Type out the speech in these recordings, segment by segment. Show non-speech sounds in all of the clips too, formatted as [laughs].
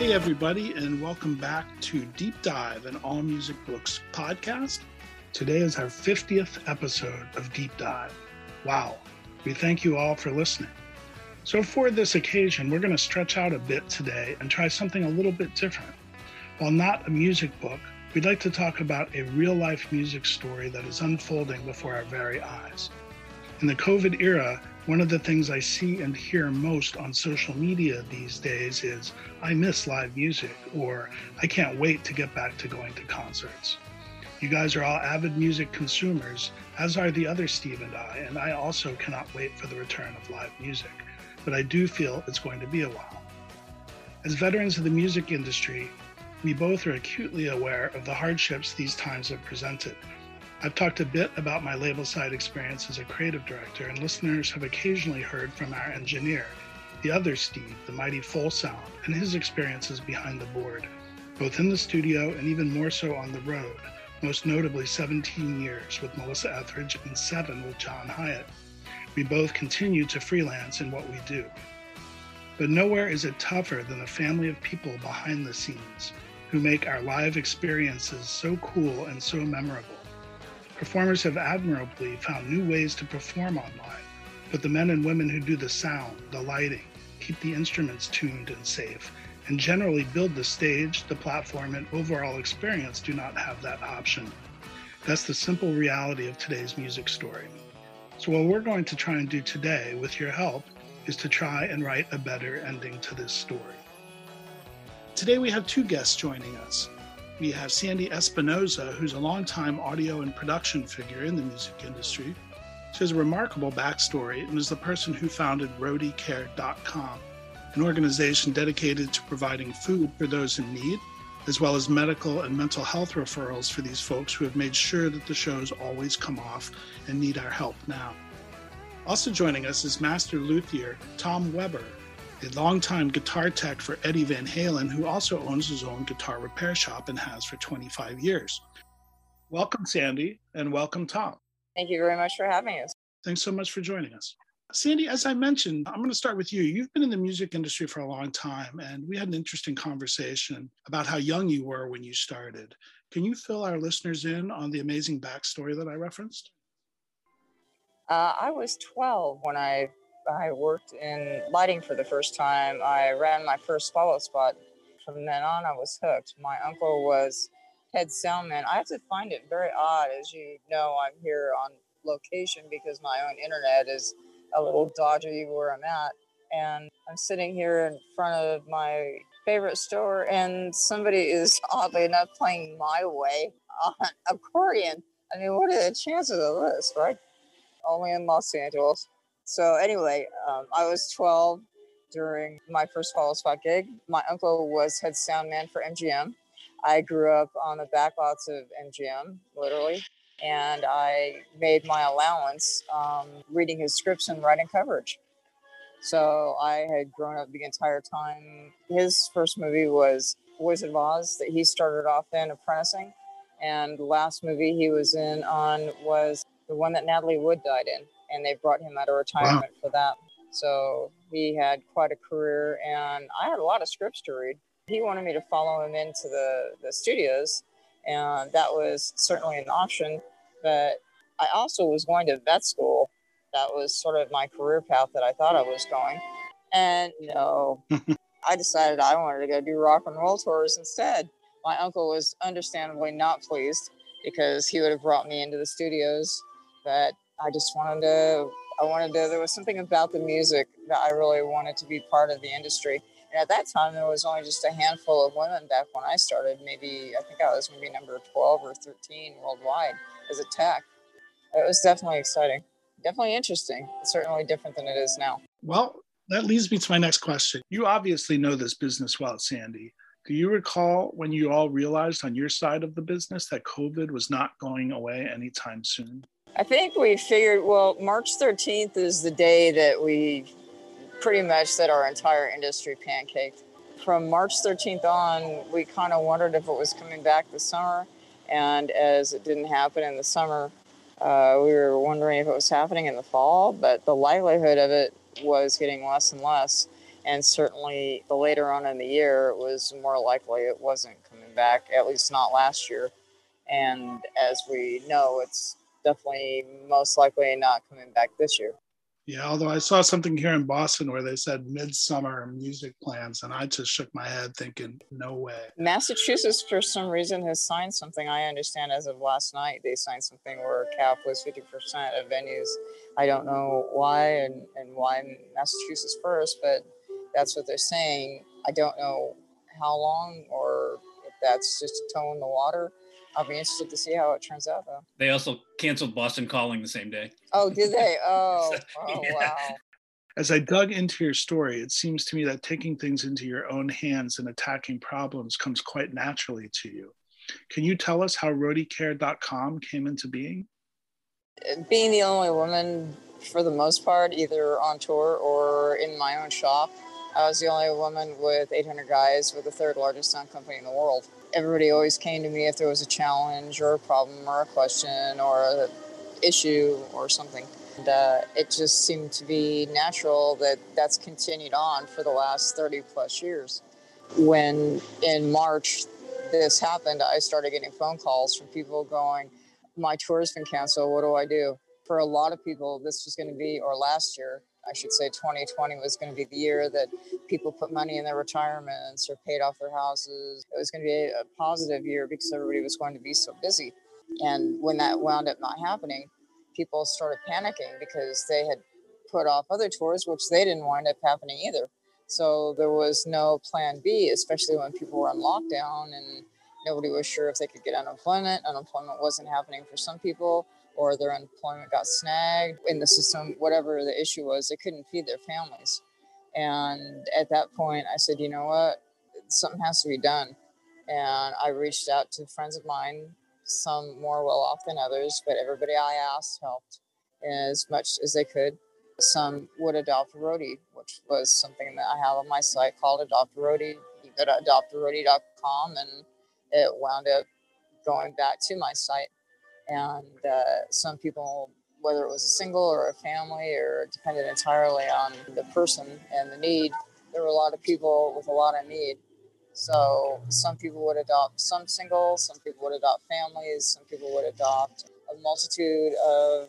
Hey, everybody, and welcome back to Deep Dive, an All Music Books podcast. Today is our 50th episode of Deep Dive. Wow, we thank you all for listening. So, for this occasion, we're going to stretch out a bit today and try something a little bit different. While not a music book, we'd like to talk about a real life music story that is unfolding before our very eyes. In the COVID era, one of the things I see and hear most on social media these days is, I miss live music, or I can't wait to get back to going to concerts. You guys are all avid music consumers, as are the other Steve and I, and I also cannot wait for the return of live music, but I do feel it's going to be a while. As veterans of the music industry, we both are acutely aware of the hardships these times have presented I've talked a bit about my label side experience as a creative director, and listeners have occasionally heard from our engineer, the other Steve, the mighty Full Sound, and his experiences behind the board, both in the studio and even more so on the road, most notably 17 years with Melissa Etheridge and seven with John Hiatt. We both continue to freelance in what we do. But nowhere is it tougher than the family of people behind the scenes who make our live experiences so cool and so memorable. Performers have admirably found new ways to perform online, but the men and women who do the sound, the lighting, keep the instruments tuned and safe, and generally build the stage, the platform, and overall experience do not have that option. That's the simple reality of today's music story. So, what we're going to try and do today, with your help, is to try and write a better ending to this story. Today, we have two guests joining us we have Sandy Espinoza, who's a longtime audio and production figure in the music industry. She has a remarkable backstory and is the person who founded RoadieCare.com, an organization dedicated to providing food for those in need, as well as medical and mental health referrals for these folks who have made sure that the shows always come off and need our help now. Also joining us is master luthier Tom Weber, a longtime guitar tech for Eddie Van Halen, who also owns his own guitar repair shop and has for 25 years. Welcome, Sandy, and welcome, Tom. Thank you very much for having us. Thanks so much for joining us. Sandy, as I mentioned, I'm going to start with you. You've been in the music industry for a long time, and we had an interesting conversation about how young you were when you started. Can you fill our listeners in on the amazing backstory that I referenced? Uh, I was 12 when I I worked in lighting for the first time. I ran my first follow spot. From then on, I was hooked. My uncle was head soundman. I have to find it very odd, as you know, I'm here on location because my own internet is a little dodgy where I'm at. And I'm sitting here in front of my favorite store, and somebody is [laughs] oddly enough playing My Way on accordion. I mean, what are the chances of this, right? Only in Los Angeles. So anyway, um, I was 12 during my first follow spot gig. My uncle was head sound man for MGM. I grew up on the backlots of MGM, literally, and I made my allowance um, reading his scripts and writing coverage. So I had grown up the entire time. His first movie was Wizard of Oz that he started off in apprenticing, and the last movie he was in on was the one that Natalie Wood died in and they brought him out of retirement wow. for that. So he had quite a career, and I had a lot of scripts to read. He wanted me to follow him into the, the studios, and that was certainly an option. But I also was going to vet school. That was sort of my career path that I thought I was going. And no, [laughs] I decided I wanted to go do rock and roll tours instead. My uncle was understandably not pleased because he would have brought me into the studios, but I just wanted to. I wanted to. There was something about the music that I really wanted to be part of the industry. And at that time, there was only just a handful of women back when I started. Maybe I think I was maybe number 12 or 13 worldwide as a tech. It was definitely exciting, definitely interesting. It's certainly different than it is now. Well, that leads me to my next question. You obviously know this business well, Sandy. Do you recall when you all realized on your side of the business that COVID was not going away anytime soon? I think we figured, well, March 13th is the day that we pretty much said our entire industry pancaked. From March 13th on, we kind of wondered if it was coming back this summer. And as it didn't happen in the summer, uh, we were wondering if it was happening in the fall, but the likelihood of it was getting less and less. And certainly the later on in the year, it was more likely it wasn't coming back, at least not last year. And as we know, it's definitely most likely not coming back this year. Yeah, although I saw something here in Boston where they said midsummer music plans, and I just shook my head thinking, no way. Massachusetts, for some reason, has signed something. I understand as of last night, they signed something where cap was 50% of venues. I don't know why and, and why Massachusetts first, but that's what they're saying. I don't know how long or if that's just a toe in the water. I'll be interested to see how it turns out, though. They also canceled Boston Calling the same day. Oh, did they? [laughs] Oh, oh yeah. wow. As I dug into your story, it seems to me that taking things into your own hands and attacking problems comes quite naturally to you. Can you tell us how roadiecare.com came into being? Being the only woman, for the most part, either on tour or in my own shop, I was the only woman with 800 guys with the third largest sound company in the world everybody always came to me if there was a challenge or a problem or a question or an issue or something. And uh, it just seemed to be natural that that's continued on for the last 30 plus years. When in March this happened, I started getting phone calls from people going, My tour's been canceled. What do I do? For a lot of people, this was going to be, or last year, I should say 2020 was going to be the year that people put money in their retirements or paid off their houses. It was going to be a positive year because everybody was going to be so busy. And when that wound up not happening, people started panicking because they had put off other tours, which they didn't wind up happening either. So there was no plan B, especially when people were on lockdown and nobody was sure if they could get unemployment. Unemployment wasn't happening for some people or their unemployment got snagged in the system, whatever the issue was, they couldn't feed their families. And at that point, I said, you know what? Something has to be done. And I reached out to friends of mine, some more well off than others, but everybody I asked helped as much as they could. Some would adopt a roadie, which was something that I have on my site called Adopt a Roadie. You go to adoptaroadie.com and it wound up going back to my site and uh, some people whether it was a single or a family or depended entirely on the person and the need there were a lot of people with a lot of need. So some people would adopt some singles some people would adopt families some people would adopt a multitude of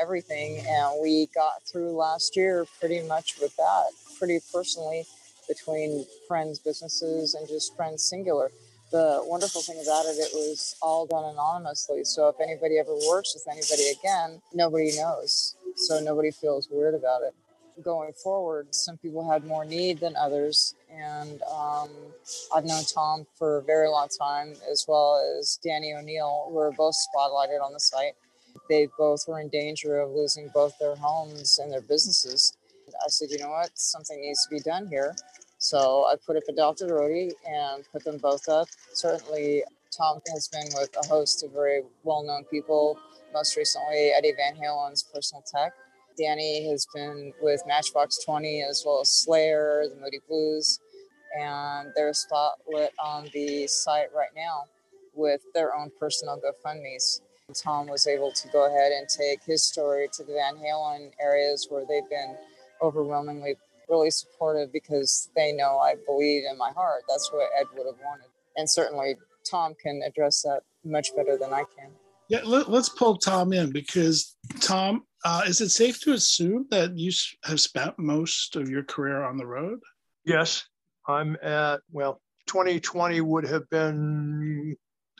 everything and we got through last year pretty much with that pretty personally between friends businesses and just friends singular the wonderful thing about it, it was all done anonymously. So if anybody ever works with anybody again, nobody knows. So nobody feels weird about it. Going forward, some people had more need than others. And um, I've known Tom for a very long time, as well as Danny O'Neill, who are both spotlighted on the site. They both were in danger of losing both their homes and their businesses. I said, you know what? Something needs to be done here. So I put up Adopt a Roadie and put them both up. Certainly, Tom has been with a host of very well known people, most recently, Eddie Van Halen's personal tech. Danny has been with Matchbox 20 as well as Slayer, the Moody Blues, and they're spotlit on the site right now with their own personal GoFundMe's. Tom was able to go ahead and take his story to the Van Halen areas where they've been overwhelmingly really supportive because they know I believe in my heart. That's what Ed would have wanted. And certainly Tom can address that much better than I can. Yeah, let, us pull Tom in because Tom, uh, is it safe to assume that you have spent most of your career on the road? Yes, I'm at well, 2020 would have been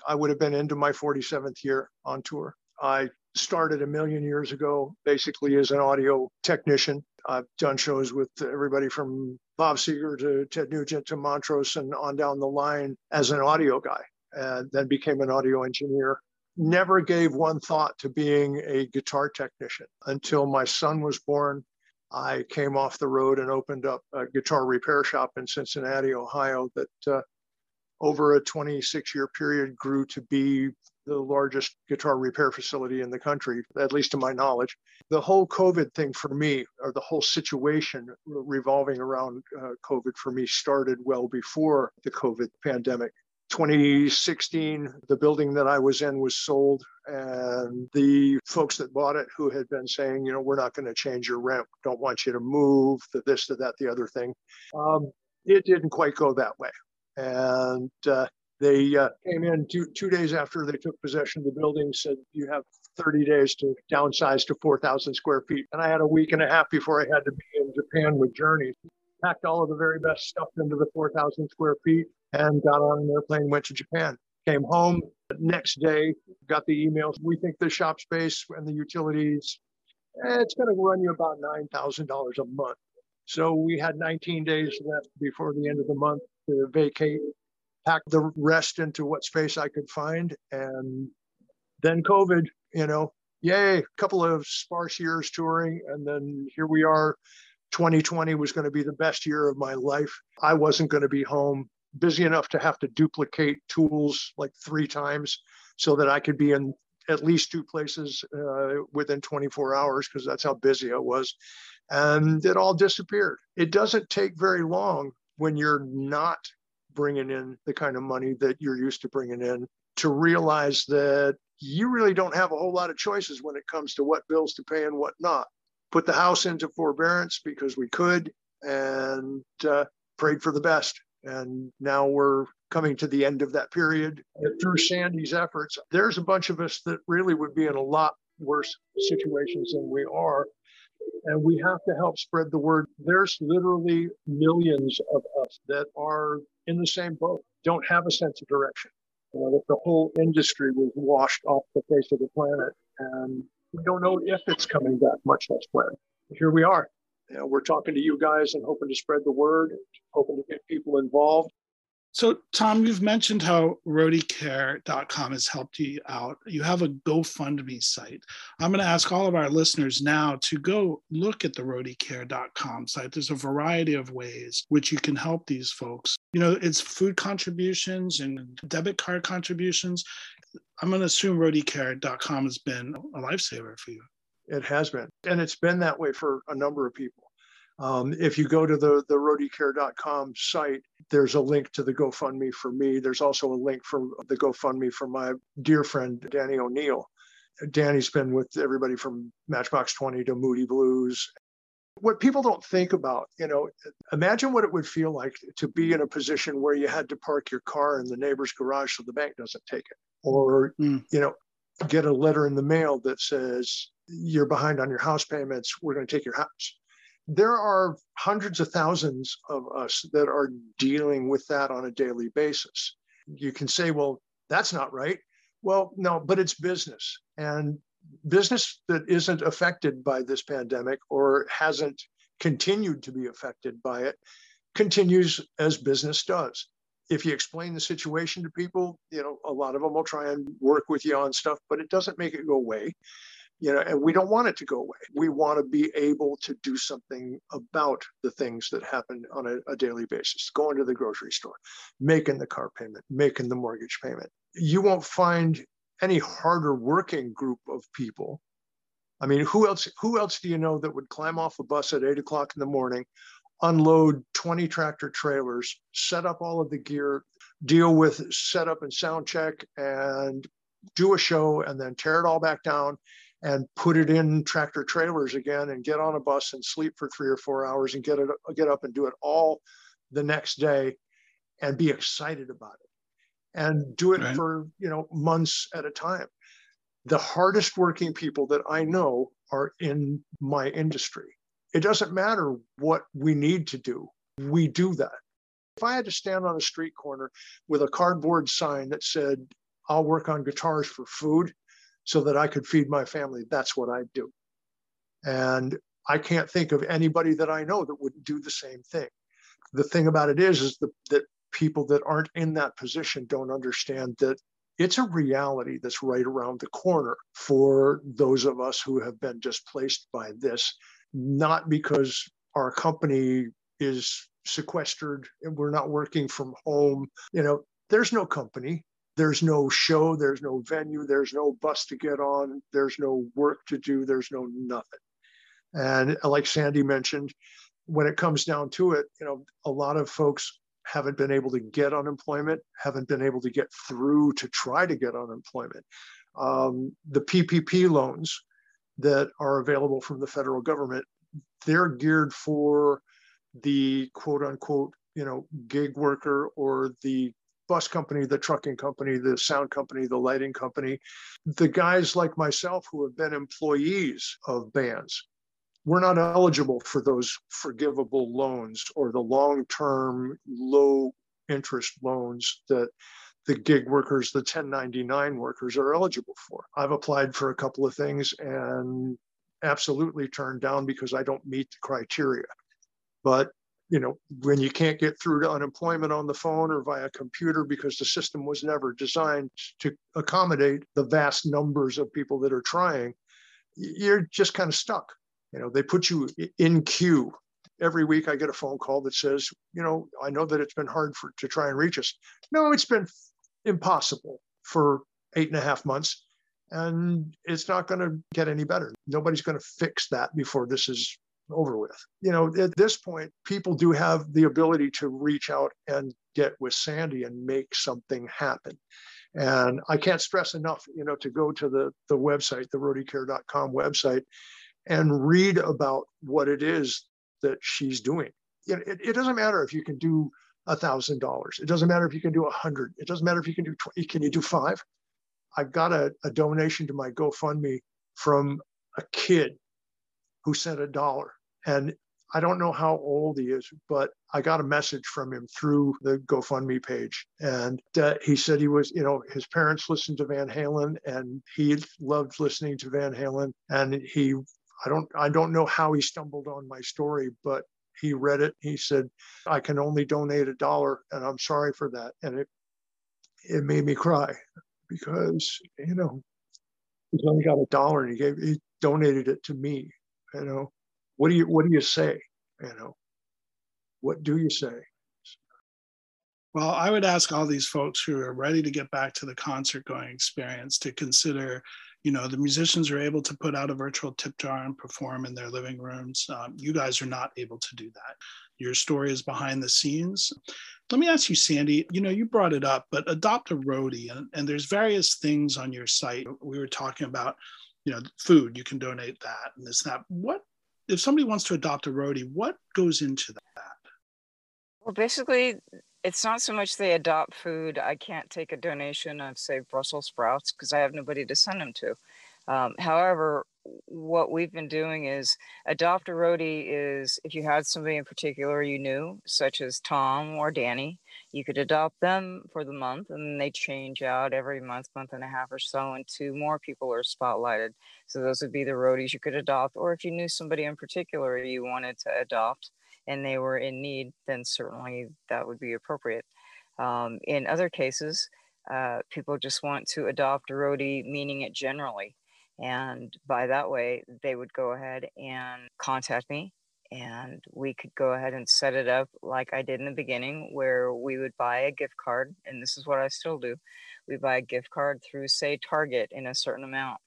I would have been into my 47th year on tour. I started a million years ago, basically as an audio technician. I've done shows with everybody from Bob Seger to Ted Nugent to Montrose and on down the line as an audio guy, and then became an audio engineer. Never gave one thought to being a guitar technician until my son was born. I came off the road and opened up a guitar repair shop in Cincinnati, Ohio, that uh, over a 26 year period grew to be the largest guitar repair facility in the country, at least to my knowledge. The whole COVID thing for me, or the whole situation revolving around uh, COVID for me, started well before the COVID pandemic. 2016, the building that I was in was sold, and the folks that bought it who had been saying, you know, we're not going to change your rent, don't want you to move, the this, the that, the other thing. Um, it didn't quite go that way. And uh, they uh, came in two, two days after they took possession of the building, said, You have 30 days to downsize to 4,000 square feet. And I had a week and a half before I had to be in Japan with Journey. Packed all of the very best stuff into the 4,000 square feet and got on an airplane, went to Japan. Came home next day, got the emails. We think the shop space and the utilities, eh, it's going to run you about $9,000 a month. So we had 19 days left before the end of the month to vacate pack the rest into what space I could find. And then COVID, you know, yay, a couple of sparse years touring. And then here we are. 2020 was going to be the best year of my life. I wasn't going to be home, busy enough to have to duplicate tools like three times so that I could be in at least two places uh, within 24 hours because that's how busy I was. And it all disappeared. It doesn't take very long when you're not bringing in the kind of money that you're used to bringing in to realize that you really don't have a whole lot of choices when it comes to what bills to pay and what not. Put the house into forbearance because we could and uh, prayed for the best. And now we're coming to the end of that period. Through Sandy's efforts, there's a bunch of us that really would be in a lot worse situations than we are and we have to help spread the word. There's literally millions of us that are in the same boat, don't have a sense of direction. You know, that the whole industry was washed off the face of the planet, and we don't know if it's coming back, much less when. Here we are. You know, we're talking to you guys and hoping to spread the word, hoping to get people involved. So, Tom, you've mentioned how roadiecare.com has helped you out. You have a GoFundMe site. I'm going to ask all of our listeners now to go look at the roadiecare.com site. There's a variety of ways which you can help these folks. You know, it's food contributions and debit card contributions. I'm going to assume roadiecare.com has been a lifesaver for you. It has been. And it's been that way for a number of people. Um, if you go to the, the roadiecare.com site, there's a link to the GoFundMe for me. There's also a link for the GoFundMe for my dear friend, Danny O'Neill. Danny's been with everybody from Matchbox 20 to Moody Blues. What people don't think about, you know, imagine what it would feel like to be in a position where you had to park your car in the neighbor's garage so the bank doesn't take it. Or, mm. you know, get a letter in the mail that says, you're behind on your house payments, we're going to take your house there are hundreds of thousands of us that are dealing with that on a daily basis. You can say, well, that's not right. Well, no, but it's business. And business that isn't affected by this pandemic or hasn't continued to be affected by it continues as business does. If you explain the situation to people, you know, a lot of them will try and work with you on stuff, but it doesn't make it go away you know and we don't want it to go away. We want to be able to do something about the things that happen on a, a, daily basis going to the grocery store making the car payment making the mortgage payment. You won't find any harder working group of people. I mean who else who else do you know that would climb off a bus at 8 o'clock in the morning unload 20 tractor trailers set up all of the gear deal with setup and sound check and do a show and then tear it all back down and put it in tractor trailers again and get on a bus and sleep for three or four hours and get it get up and do it all the next day and be excited about it. And do it right. for you know months at a time. The hardest working people that i know are in my industry. It doesn't matter what we need to do we do that. If i had to stand on a street corner with a cardboard sign that said i'll work on guitars for food so that i could feed my family. That's what i'd do. And i can't think of anybody that i know that wouldn't do the same thing. The thing about it is is the, that people that aren't in that position don't understand that it's a reality that's right around the corner for those of us who have been displaced by this, not because our company is sequestered and we're not working from home. You know, there's no company, there's no show, there's no venue, there's no bus to get on, there's no work to do, there's no nothing. And like Sandy mentioned, when it comes down to it, you know, a lot of folks haven't been able to get unemployment, haven't been able to get through to try to get unemployment. Um, the PPP loans that are available from the federal government, they're geared for the quote unquote, you know, gig worker or the bus company, the trucking company, the sound company, the lighting company, the guys like myself who have been employees of bands we're not eligible for those forgivable loans or the long-term low interest loans that the gig workers, the 1099 workers are eligible for. I've applied for a couple of things and absolutely turned down because I don't meet the criteria. But you know, when you can't get through to unemployment on the phone or via computer because the system was never designed to accommodate the vast numbers of people that are trying, you're just kind of stuck. You know, they put you in queue. Every week I get a phone call that says, you know, I know that it's been hard for to try and reach us. No, it's been impossible for eight and a half months. And it's not going to get any better. Nobody's going to fix that before this is over with. You know, at this point, people do have the ability to reach out and get with Sandy and make something happen. And I can't stress enough, you know, to go to the, the website, the roadiecare.com website, and read about what it is that she's doing. It, it, it doesn't matter if you can do a thousand dollars. It doesn't matter if you can do a hundred. It doesn't matter if you can do 20. Can you do five? I've got a, a donation to my GoFundMe from a kid who sent a dollar. And I don't know how old he is, but I got a message from him through the GoFundMe page. And uh, he said he was, you know, his parents listened to Van Halen and he loved listening to Van Halen. And he I don't I don't know how he stumbled on my story, but he read it. He said, "I can only donate a dollar, and I'm sorry for that." And it it made me cry because you know he's only got a dollar, and he gave he donated it to me. You know, what do you what do you say? You know, what do you say? Well, I would ask all these folks who are ready to get back to the concert going experience to consider you know the musicians are able to put out a virtual tip jar and perform in their living rooms. Um, you guys are not able to do that. Your story is behind the scenes. Let me ask you sandy you know you brought it up but adopt a roadie and, and there's various things on your site. We were talking about you know food you can donate that and this that. What if somebody wants to adopt a roadie what goes into that well basically it's not so much they adopt food. I can't take a donation of, say, Brussels sprouts because I have nobody to send them to. Um, however, what we've been doing is adopt a roadie is if you had somebody in particular you knew, such as Tom or Danny, you could adopt them for the month and they change out every month, month and a half or so, and two more people are spotlighted. So those would be the roadies you could adopt. Or if you knew somebody in particular you wanted to adopt, and they were in need, then certainly that would be appropriate. Um, in other cases, uh, people just want to adopt a roadie, meaning it generally. And by that way, they would go ahead and contact me, and we could go ahead and set it up like I did in the beginning, where we would buy a gift card. And this is what I still do we buy a gift card through, say, Target in a certain amount.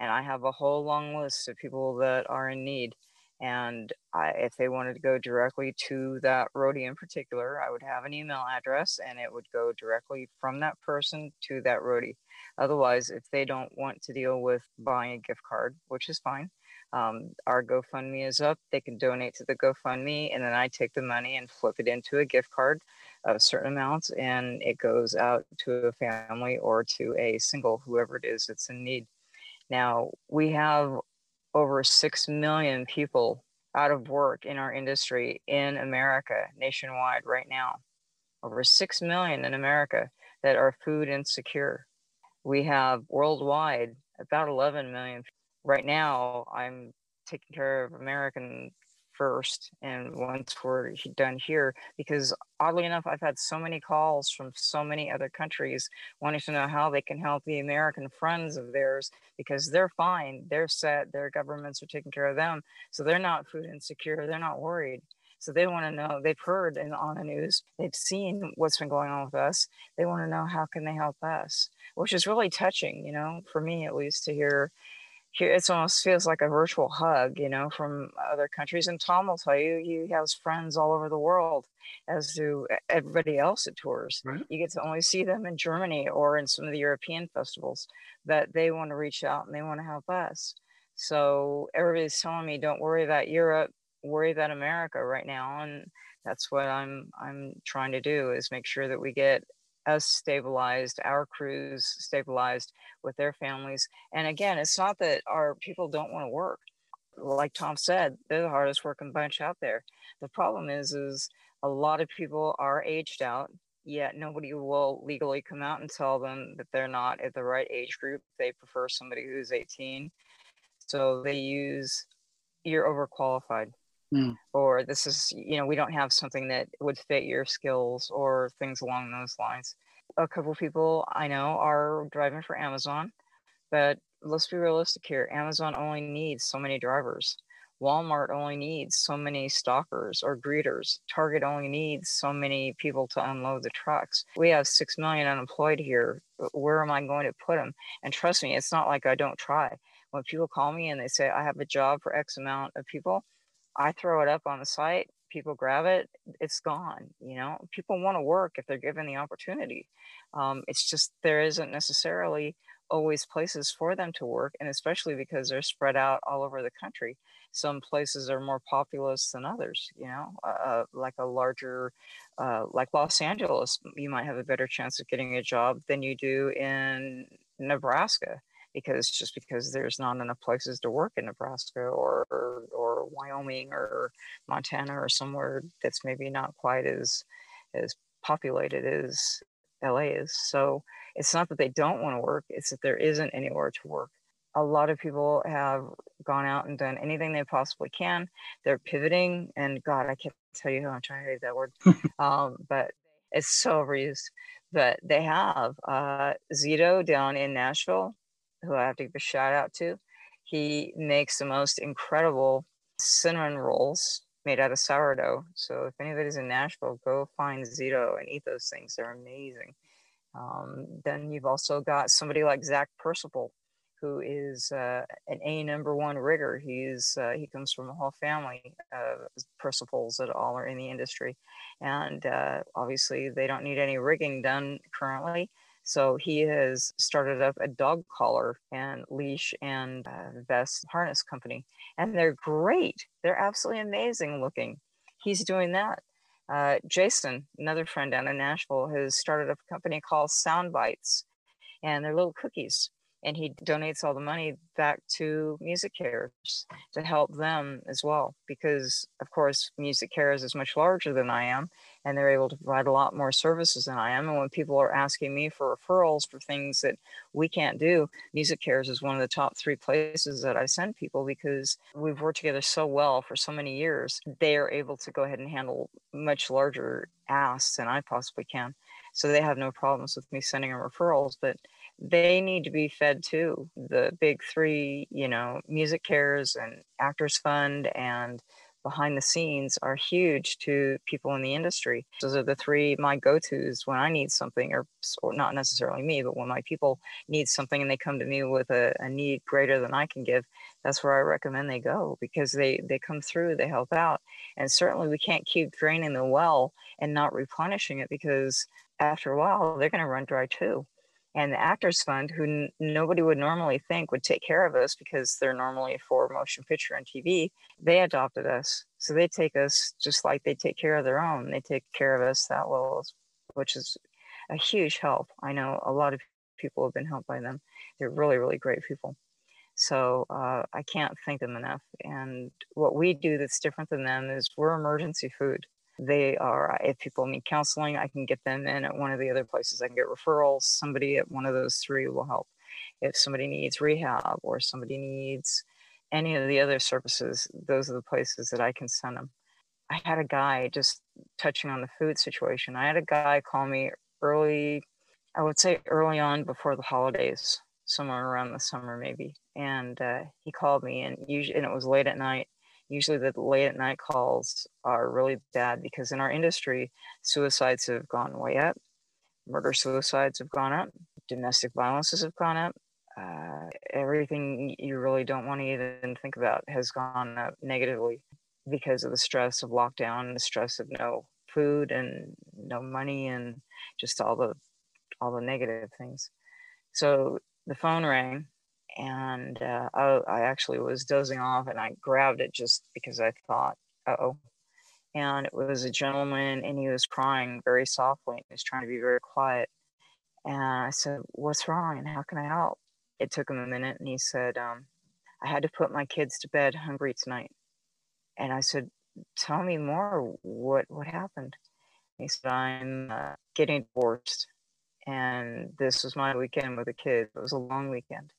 And I have a whole long list of people that are in need And I, if they wanted to go directly to that roadie in particular, I would have an email address and it would go directly from that person to that roadie. Otherwise, if they don't want to deal with buying a gift card, which is fine, um, our GoFundMe is up. They can donate to the GoFundMe, and then I take the money and flip it into a gift card of certain amounts, and it goes out to a family or to a single, whoever it is that's in need. Now, we have over 6 million people out of work in our industry in America nationwide right now. Over 6 million in America that are food insecure. We have worldwide about 11 million. Right now, I'm taking care of American first and once we're done here because oddly enough i've had so many calls from so many other countries wanting to know how they can help the american friends of theirs because they're fine they're set their governments are taking care of them so they're not food insecure they're not worried so they want to know they've heard in, on the news they've seen what's been going on with us they want to know how can they help us which is really touching you know for me at least to hear it almost feels like a virtual hug, you know, from other countries. And Tom will tell you, he has friends all over the world, as do everybody else at tours. Right. You get to only see them in Germany or in some of the European festivals, but they want to reach out and they want to help us. So everybody's telling me, don't worry about Europe, worry about America right now. And that's what I'm I'm trying to do is make sure that we get us stabilized, our crews stabilized with their families. And again, it's not that our people don't want to work. Like Tom said, they're the hardest working bunch out there. The problem is, is a lot of people are aged out, yet nobody will legally come out and tell them that they're not at the right age group. They prefer somebody who's 18. So they use you're overqualified. Mm. Or this is, you know, we don't have something that would fit your skills or things along those lines. A couple people I know are driving for Amazon, but let's be realistic here. Amazon only needs so many drivers. Walmart only needs so many stockers or greeters. Target only needs so many people to unload the trucks. We have 6 million unemployed here. Where am I going to put them? And trust me, it's not like I don't try. When people call me and they say, I have a job for X amount of people, I throw it up on the site, people grab it, it's gone. You know, people want to work if they're given the opportunity. Um, it's just there isn't necessarily always places for them to work, and especially because they're spread out all over the country. Some places are more populous than others. You know, uh, uh like a larger, uh, like Los Angeles, you might have a better chance of getting a job than you do in Nebraska because just because there's not enough places to work in Nebraska or, or, or Wyoming or Montana or somewhere that's maybe not quite as as populated as LA is. So it's not that they don't want to work; it's that there isn't anywhere to work. A lot of people have gone out and done anything they possibly can. They're pivoting, and God, I can't tell you how I'm trying to hate that word, [laughs] um, but it's so overused. But they have uh, Zito down in Nashville who I have to give a shout out to. He makes the most incredible cinnamon rolls made out of sourdough. So if anybody's in Nashville, go find Zito and eat those things. They're amazing. Um, then you've also got somebody like Zach Percival, who is uh, an A number one rigger. He's uh, he comes from a whole family of Percivals that all are in the industry, and uh, obviously they don't need any rigging done currently. So he has started up a dog collar and leash and uh, vest harness company, and they're great. They're absolutely amazing looking. He's doing that. Uh, Jason, another friend down in Nashville, has started up a company called Sound Bites, and they're little cookies and he donates all the money back to MusiCares to help them as well because of course MusiCares is much larger than i am and they're able to provide a lot more services than i am and when people are asking me for referrals for things that we can't do MusiCares is one of the top three places that i send people because we've worked together so well for so many years they are able to go ahead and handle much larger asks than i possibly can. So they have no problems with me sending them referrals but they need to be fed too. The big three, you know, MusiCares and Actors Fund and behind the scenes are huge to people in the industry. Those are the three my go-tos when I need something, or, or not necessarily me, but when my people need something and they come to me with a, a need greater than I can give, that's where I recommend they go because they they come through, they help out, and certainly we can't keep draining the well and not replenishing it because after a while they're going to run dry too and the Actors Fund, who n- nobody would normally think would take care of us because they're normally for motion picture and TV, they adopted us. So they take us just like they take care of their own. They take care of us that well, which is a huge help. I know a lot of people have been helped by them. They're really, really great people. So uh, I can't thank them enough. And what we do that's different than them is we're emergency food. They are, if people need counseling, I can get them in at one of the other places. I can get referrals. Somebody at one of those three will help. If somebody needs rehab or somebody needs any of the other services, those are the places that I can send them. I had a guy just touching on the food situation. I had a guy call me early, I would say early on before the holidays, somewhere around the summer maybe. And uh, he called me, and usually, and it was late at night usually the late at night calls are really bad because in our industry, suicides have gone way up, murder suicides have gone up, domestic violences have gone up. Uh, everything you really don't want to even think about has gone up negatively because of the stress of lockdown, the stress of no food and no money, and just all the all the negative things. So the phone rang and uh, I, I, actually was dozing off and I grabbed it just because I thought, oh. And it was a gentleman and he was crying very softly and he was trying to be very quiet. And I said, What's wrong and how can I help? It took him a minute and he said, um, I had to put my kids to bed hungry tonight. And I said, Tell me more. What, what happened? He said, I'm uh, getting divorced. And this was my weekend with the kids. It was a long weekend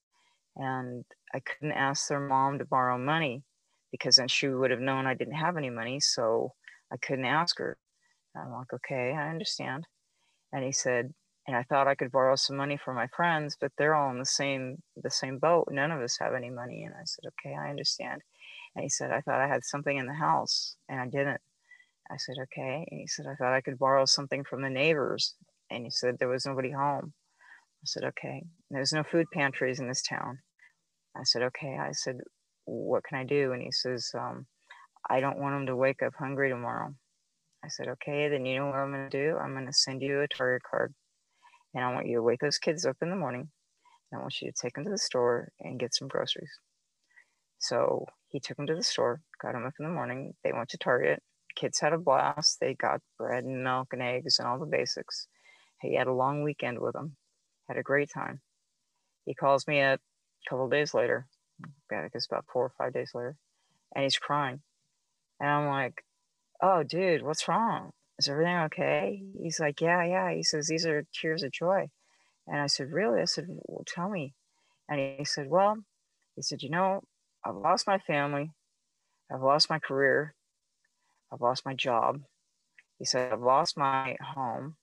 and I couldn't ask their mom to borrow money because then she would have known I didn't have any money. So I couldn't ask her. I'm like, okay, I understand. And he said, and I thought I could borrow some money for my friends, but they're all in the same the same boat. None of us have any money. And I said, okay, I understand. And he said, I thought I had something in the house, and I didn't. I said, okay. And he said, I thought I could borrow something from the neighbors, and he said there was nobody home. I said, okay. There's no food pantries in this town. I said, okay. I said, what can I do? And he says, um, I don't want him to wake up hungry tomorrow. I said, okay, then you know what I'm going to do? I'm going to send you a Target card. And I want you to wake those kids up in the morning. And I want you to take them to the store and get some groceries. So he took them to the store, got them up in the morning. They went to Target. Kids had a blast. They got bread and milk and eggs and all the basics. He had a long weekend with them, had a great time. He calls me at a couple days later, I guess about four or five days later, and he's crying. And I'm like, oh, dude, what's wrong? Is everything okay? He's like, yeah, yeah. He says, these are tears of joy. And I said, really? I said, well, tell me. And he said, well, he said, you know, I've lost my family. I've lost my career. I've lost my job. He said, I've lost my home.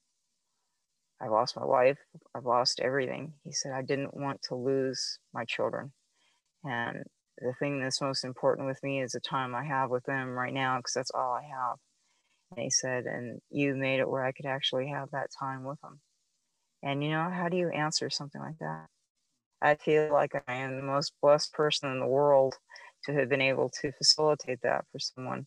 I lost my wife. I've lost everything. He said, I didn't want to lose my children. And the thing that's most important with me is the time I have with them right now, because that's all I have. And he said, and you made it where I could actually have that time with them. And you know, how do you answer something like that? I feel like I am the most blessed person in the world to have been able to facilitate that for someone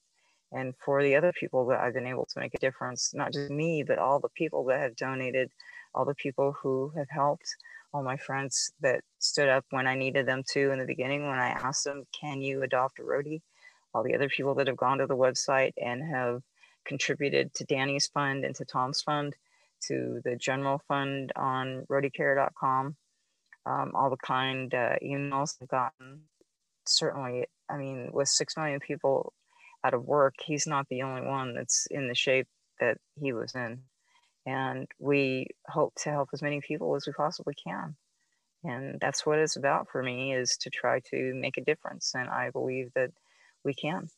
and for the other people that I've been able to make a difference, not just me, but all the people that have donated, all the people who have helped, all my friends that stood up when I needed them to in the beginning when I asked them, Can you adopt a roadie? All the other people that have gone to the website and have contributed to Danny's fund and to Tom's fund, to the general fund on roadiecare.com, um, all the kind uh, emails I've gotten. Certainly, I mean, with 6 million people out of work, he's not the only one that's in the shape that he was in. And we hope to help as many people as we possibly can. And that's what it's about for me is to try to make a difference. And I believe that we can.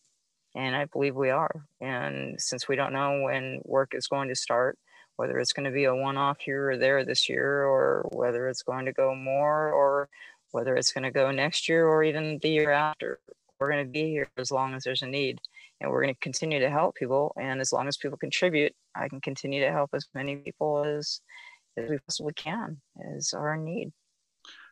And I believe we are. And since we don't know when work is going to start, whether it's going to be a one off here or there this year, or whether it's going to go more, or whether it's going to go next year or even the year after, we're going to be here as long as there's a need and we're going to continue to help people. And as long as people contribute, I can continue to help as many people as as we possibly can is our need.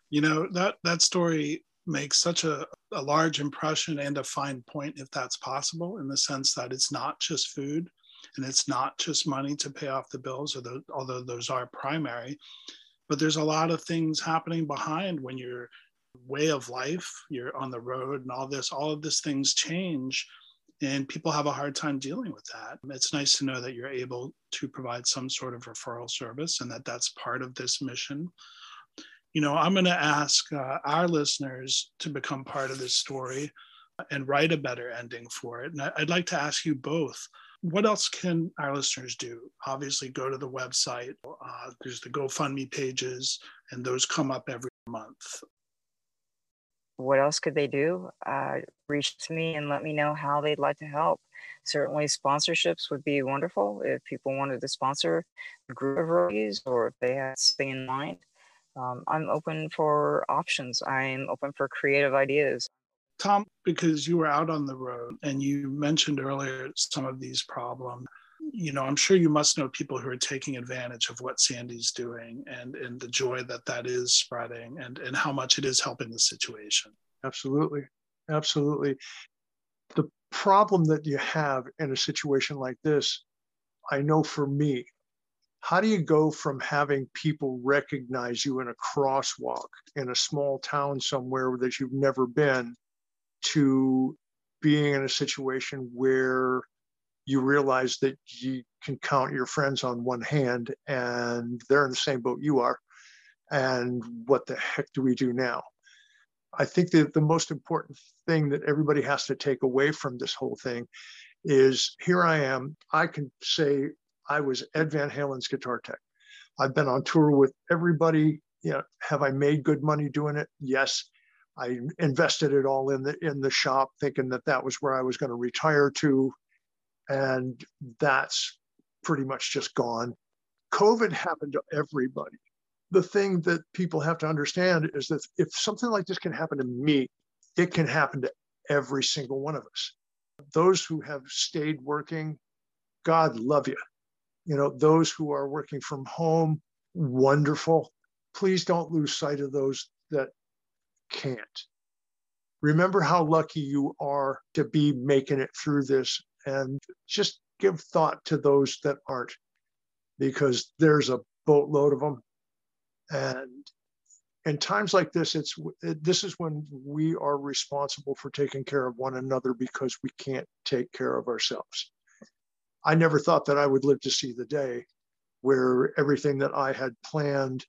You know that that story makes such a, a large impression and a fine point if that's possible in the sense that it's not just food and it's not just money to pay off the bills although those are primary but there's a lot of things happening behind when your way of life you're on the road and all this all of these things change and people have a hard time dealing with that it's nice to know that you're able to provide some sort of referral service and that that's part of this mission you know i'm going to ask uh, our listeners to become part of this story and write a better ending for it and i'd like to ask you both what else can our listeners do? Obviously, go to the website. Uh, there's the GoFundMe pages, and those come up every month. What else could they do? Uh, reach to me and let me know how they'd like to help. Certainly, sponsorships would be wonderful if people wanted to sponsor a group of roadies or if they had something in mind. Um, I'm open for options. I'm open for creative ideas. Tom, because you were out on the road and you mentioned earlier some of these problems, you know, I'm sure you must know people who are taking advantage of what Sandy's doing and, and the joy that that is spreading and, and how much it is helping the situation. Absolutely. Absolutely. The problem that you have in a situation like this, I know for me, how do you go from having people recognize you in a crosswalk in a small town somewhere that you've never been to being in a situation where you realize that you can count your friends on one hand and they're in the same boat you are. And what the heck do we do now? I think that the most important thing that everybody has to take away from this whole thing is here I am. I can say I was Ed Van Halen's guitar tech. I've been on tour with everybody. You know, have I made good money doing it? Yes. I invested it all in the in the shop, thinking that that was where I was going to retire to, and that's pretty much just gone. COVID happened to everybody. The thing that people have to understand is that if something like this can happen to me, it can happen to every single one of us. Those who have stayed working, God love you. You know, those who are working from home, wonderful. Please don't lose sight of those that can't. Remember how lucky you are to be making it through this and just give thought to those that aren't because there's a boatload of them. And in times like this, it's this is when we are responsible for taking care of one another because we can't take care of ourselves. I never thought that I would live to see the day where everything that I had planned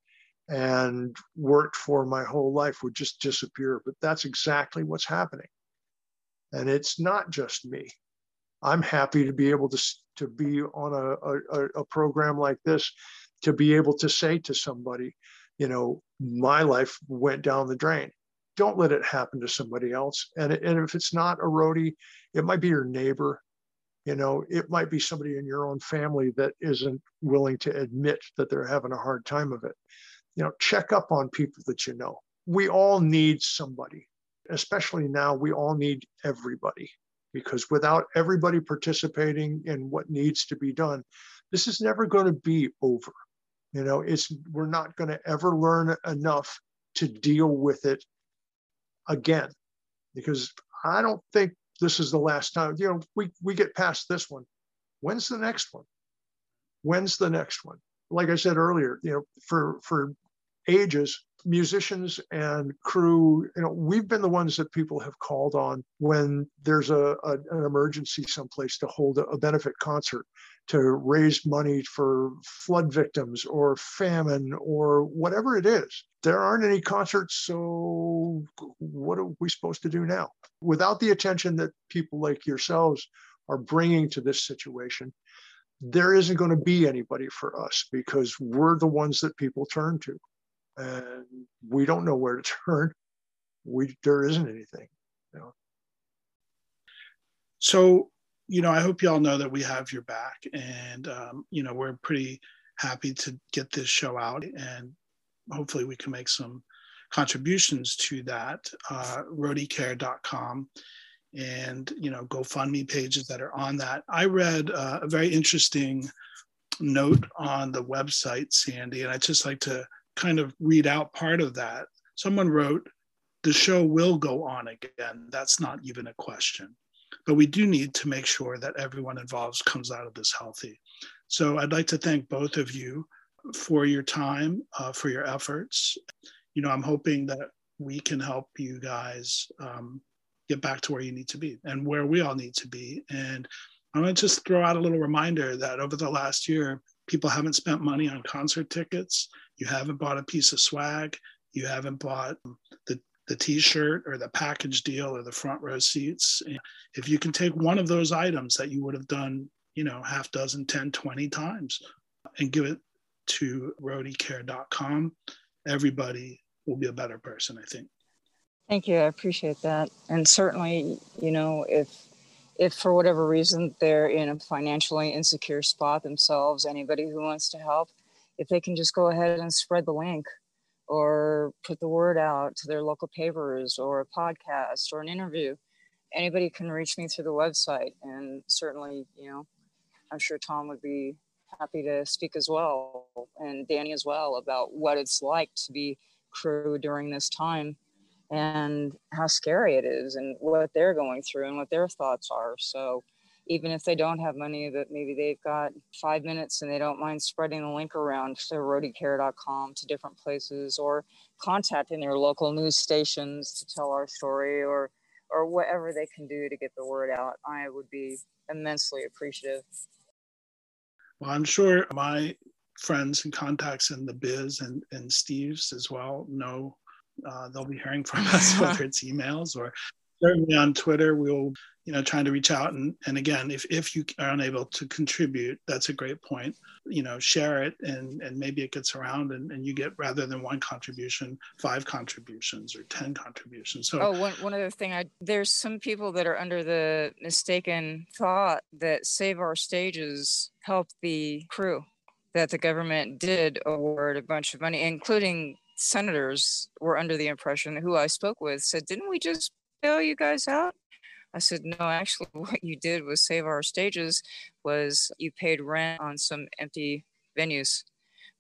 and worked for my whole life would just disappear. But that's exactly what's happening. And it's not just me. I'm happy to be able to, to be on a, a, a program like this, to be able to say to somebody, you know, my life went down the drain. Don't let it happen to somebody else. And, and if it's not a roadie, it might be your neighbor. You know, it might be somebody in your own family that isn't willing to admit that they're having a hard time of it you know, check up on people that you know. We all need somebody, especially now, we all need everybody because without everybody participating in what needs to be done, this is never going to be over. You know, it's we're not going to ever learn enough to deal with it again because I don't think this is the last time. You know, we we get past this one. When's the next one? When's the next one? Like I said earlier, you know, for for ages, musicians and crew, you know, we've been the ones that people have called on when there's a, a an emergency someplace to hold a, a benefit concert to raise money for flood victims or famine or whatever it is. There aren't any concerts, so what are we supposed to do now? Without the attention that people like yourselves are bringing to this situation, there isn't going to be anybody for us because we're the ones that people turn to and we don't know where to [laughs] turn. We there isn't anything. You know? So you know, I hope you all know that we have your back, and um, you know, we're pretty happy to get this show out, and hopefully, we can make some contributions to that. Uh, roadiecare.com and you know GoFundMe pages that are on that. I read uh, a very interesting note on the website, Sandy, and I'd just like to kind of read out part of that. Someone wrote, "The show will go on again. That's not even a question." But we do need to make sure that everyone involved comes out of this healthy. So I'd like to thank both of you for your time, uh, for your efforts. You know, I'm hoping that we can help you guys um, get back to where you need to be and where we all need to be. And I want to just throw out a little reminder that over the last year, people haven't spent money on concert tickets. You haven't bought a piece of swag. You haven't bought the the t-shirt or the package deal or the front row seats. If you can take one of those items that you would have done, you know, half dozen, 10, 20 times and give it to roadiecare.com, everybody will be a better person, I think. Thank you. I appreciate that. And certainly, you know, if if for whatever reason they're in a financially insecure spot themselves, anybody who wants to help, if they can just go ahead and spread the link or put the word out to their local papers or a podcast or an interview, anybody can reach me through the website. And certainly, you know, I'm sure Tom would be happy to speak as well and Danny as well about what it's like to be crew during this time and how scary it is and what they're going through and what their thoughts are. So even if they don't have money, that maybe they've got five minutes and they don't mind spreading the link around to roadiecare.com to different places or contacting their local news stations to tell our story or or whatever they can do to get the word out, I would be immensely appreciative. Well, I'm sure my friends and contacts in the biz and, and Steve's as well know uh, they'll be hearing from [laughs] us, whether it's emails or certainly on Twitter. We'll, you know, trying to reach out. And, and again, if, if you are unable to contribute, that's a great point. You know, share it and, and maybe it gets around and, and you get rather than one contribution, five contributions or 10 contributions. So, oh, one, one other thing, I, there's some people that are under the mistaken thought that Save Our Stages helped the crew that the government did award a bunch of money, including senators were under the impression who I spoke with said, Didn't we just bail you guys out? I said, No, actually, [laughs] what you did was save our stages, was you paid rent on some empty venues,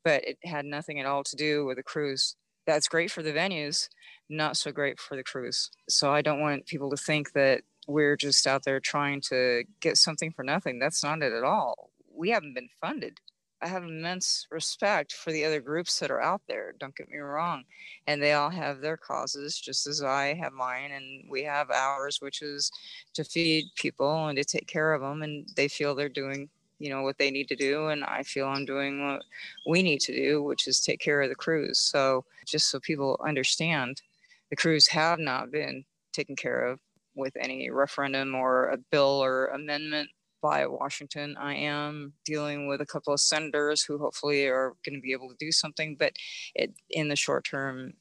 but it had nothing at all to do with the crews. That's great for the venues, not so great for the crews. So I don't want people to think that we're just out there trying to get something for nothing. That's not it at all. We haven't been funded. I have immense respect for the other groups that are out there. Don't get me wrong. And they all have their causes, just as I have mine. And we have ours, which is to feed people and to take care of them. And they feel they're doing, you know, what they need to do. And I feel I'm doing what we need to do, which is take care of the crews. So just so people understand, the crews have not been taken care of with any referendum or a bill or amendment by Washington. I am dealing with a couple of senators who hopefully are going to be able to do something, but it, in the short term,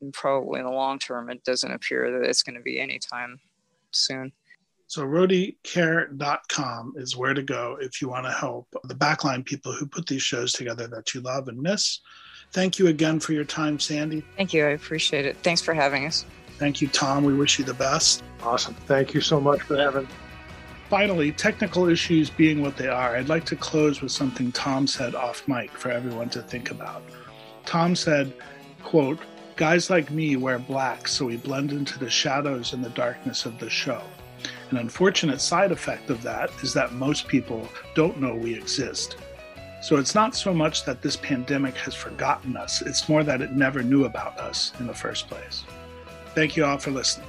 and probably in the long term, it doesn't appear that it's going to be anytime soon. So roadiecare.com is where to go if you want to help the backline people who put these shows together that you love and miss. Thank you again for your time, Sandy. Thank you. I appreciate it. Thanks for having us. Thank you, Tom. We wish you the best. Awesome. Thank you so much for having finally, technical issues being what they are, I'd like to close with something Tom said off mic for everyone to think about. Tom said, quote, Guys like me wear black so we blend into the shadows and the darkness of the show. An unfortunate side effect of that is that most people don't know we exist. So it's not so much that this pandemic has forgotten us, it's more that it never knew about us in the first place. Thank you all for listening.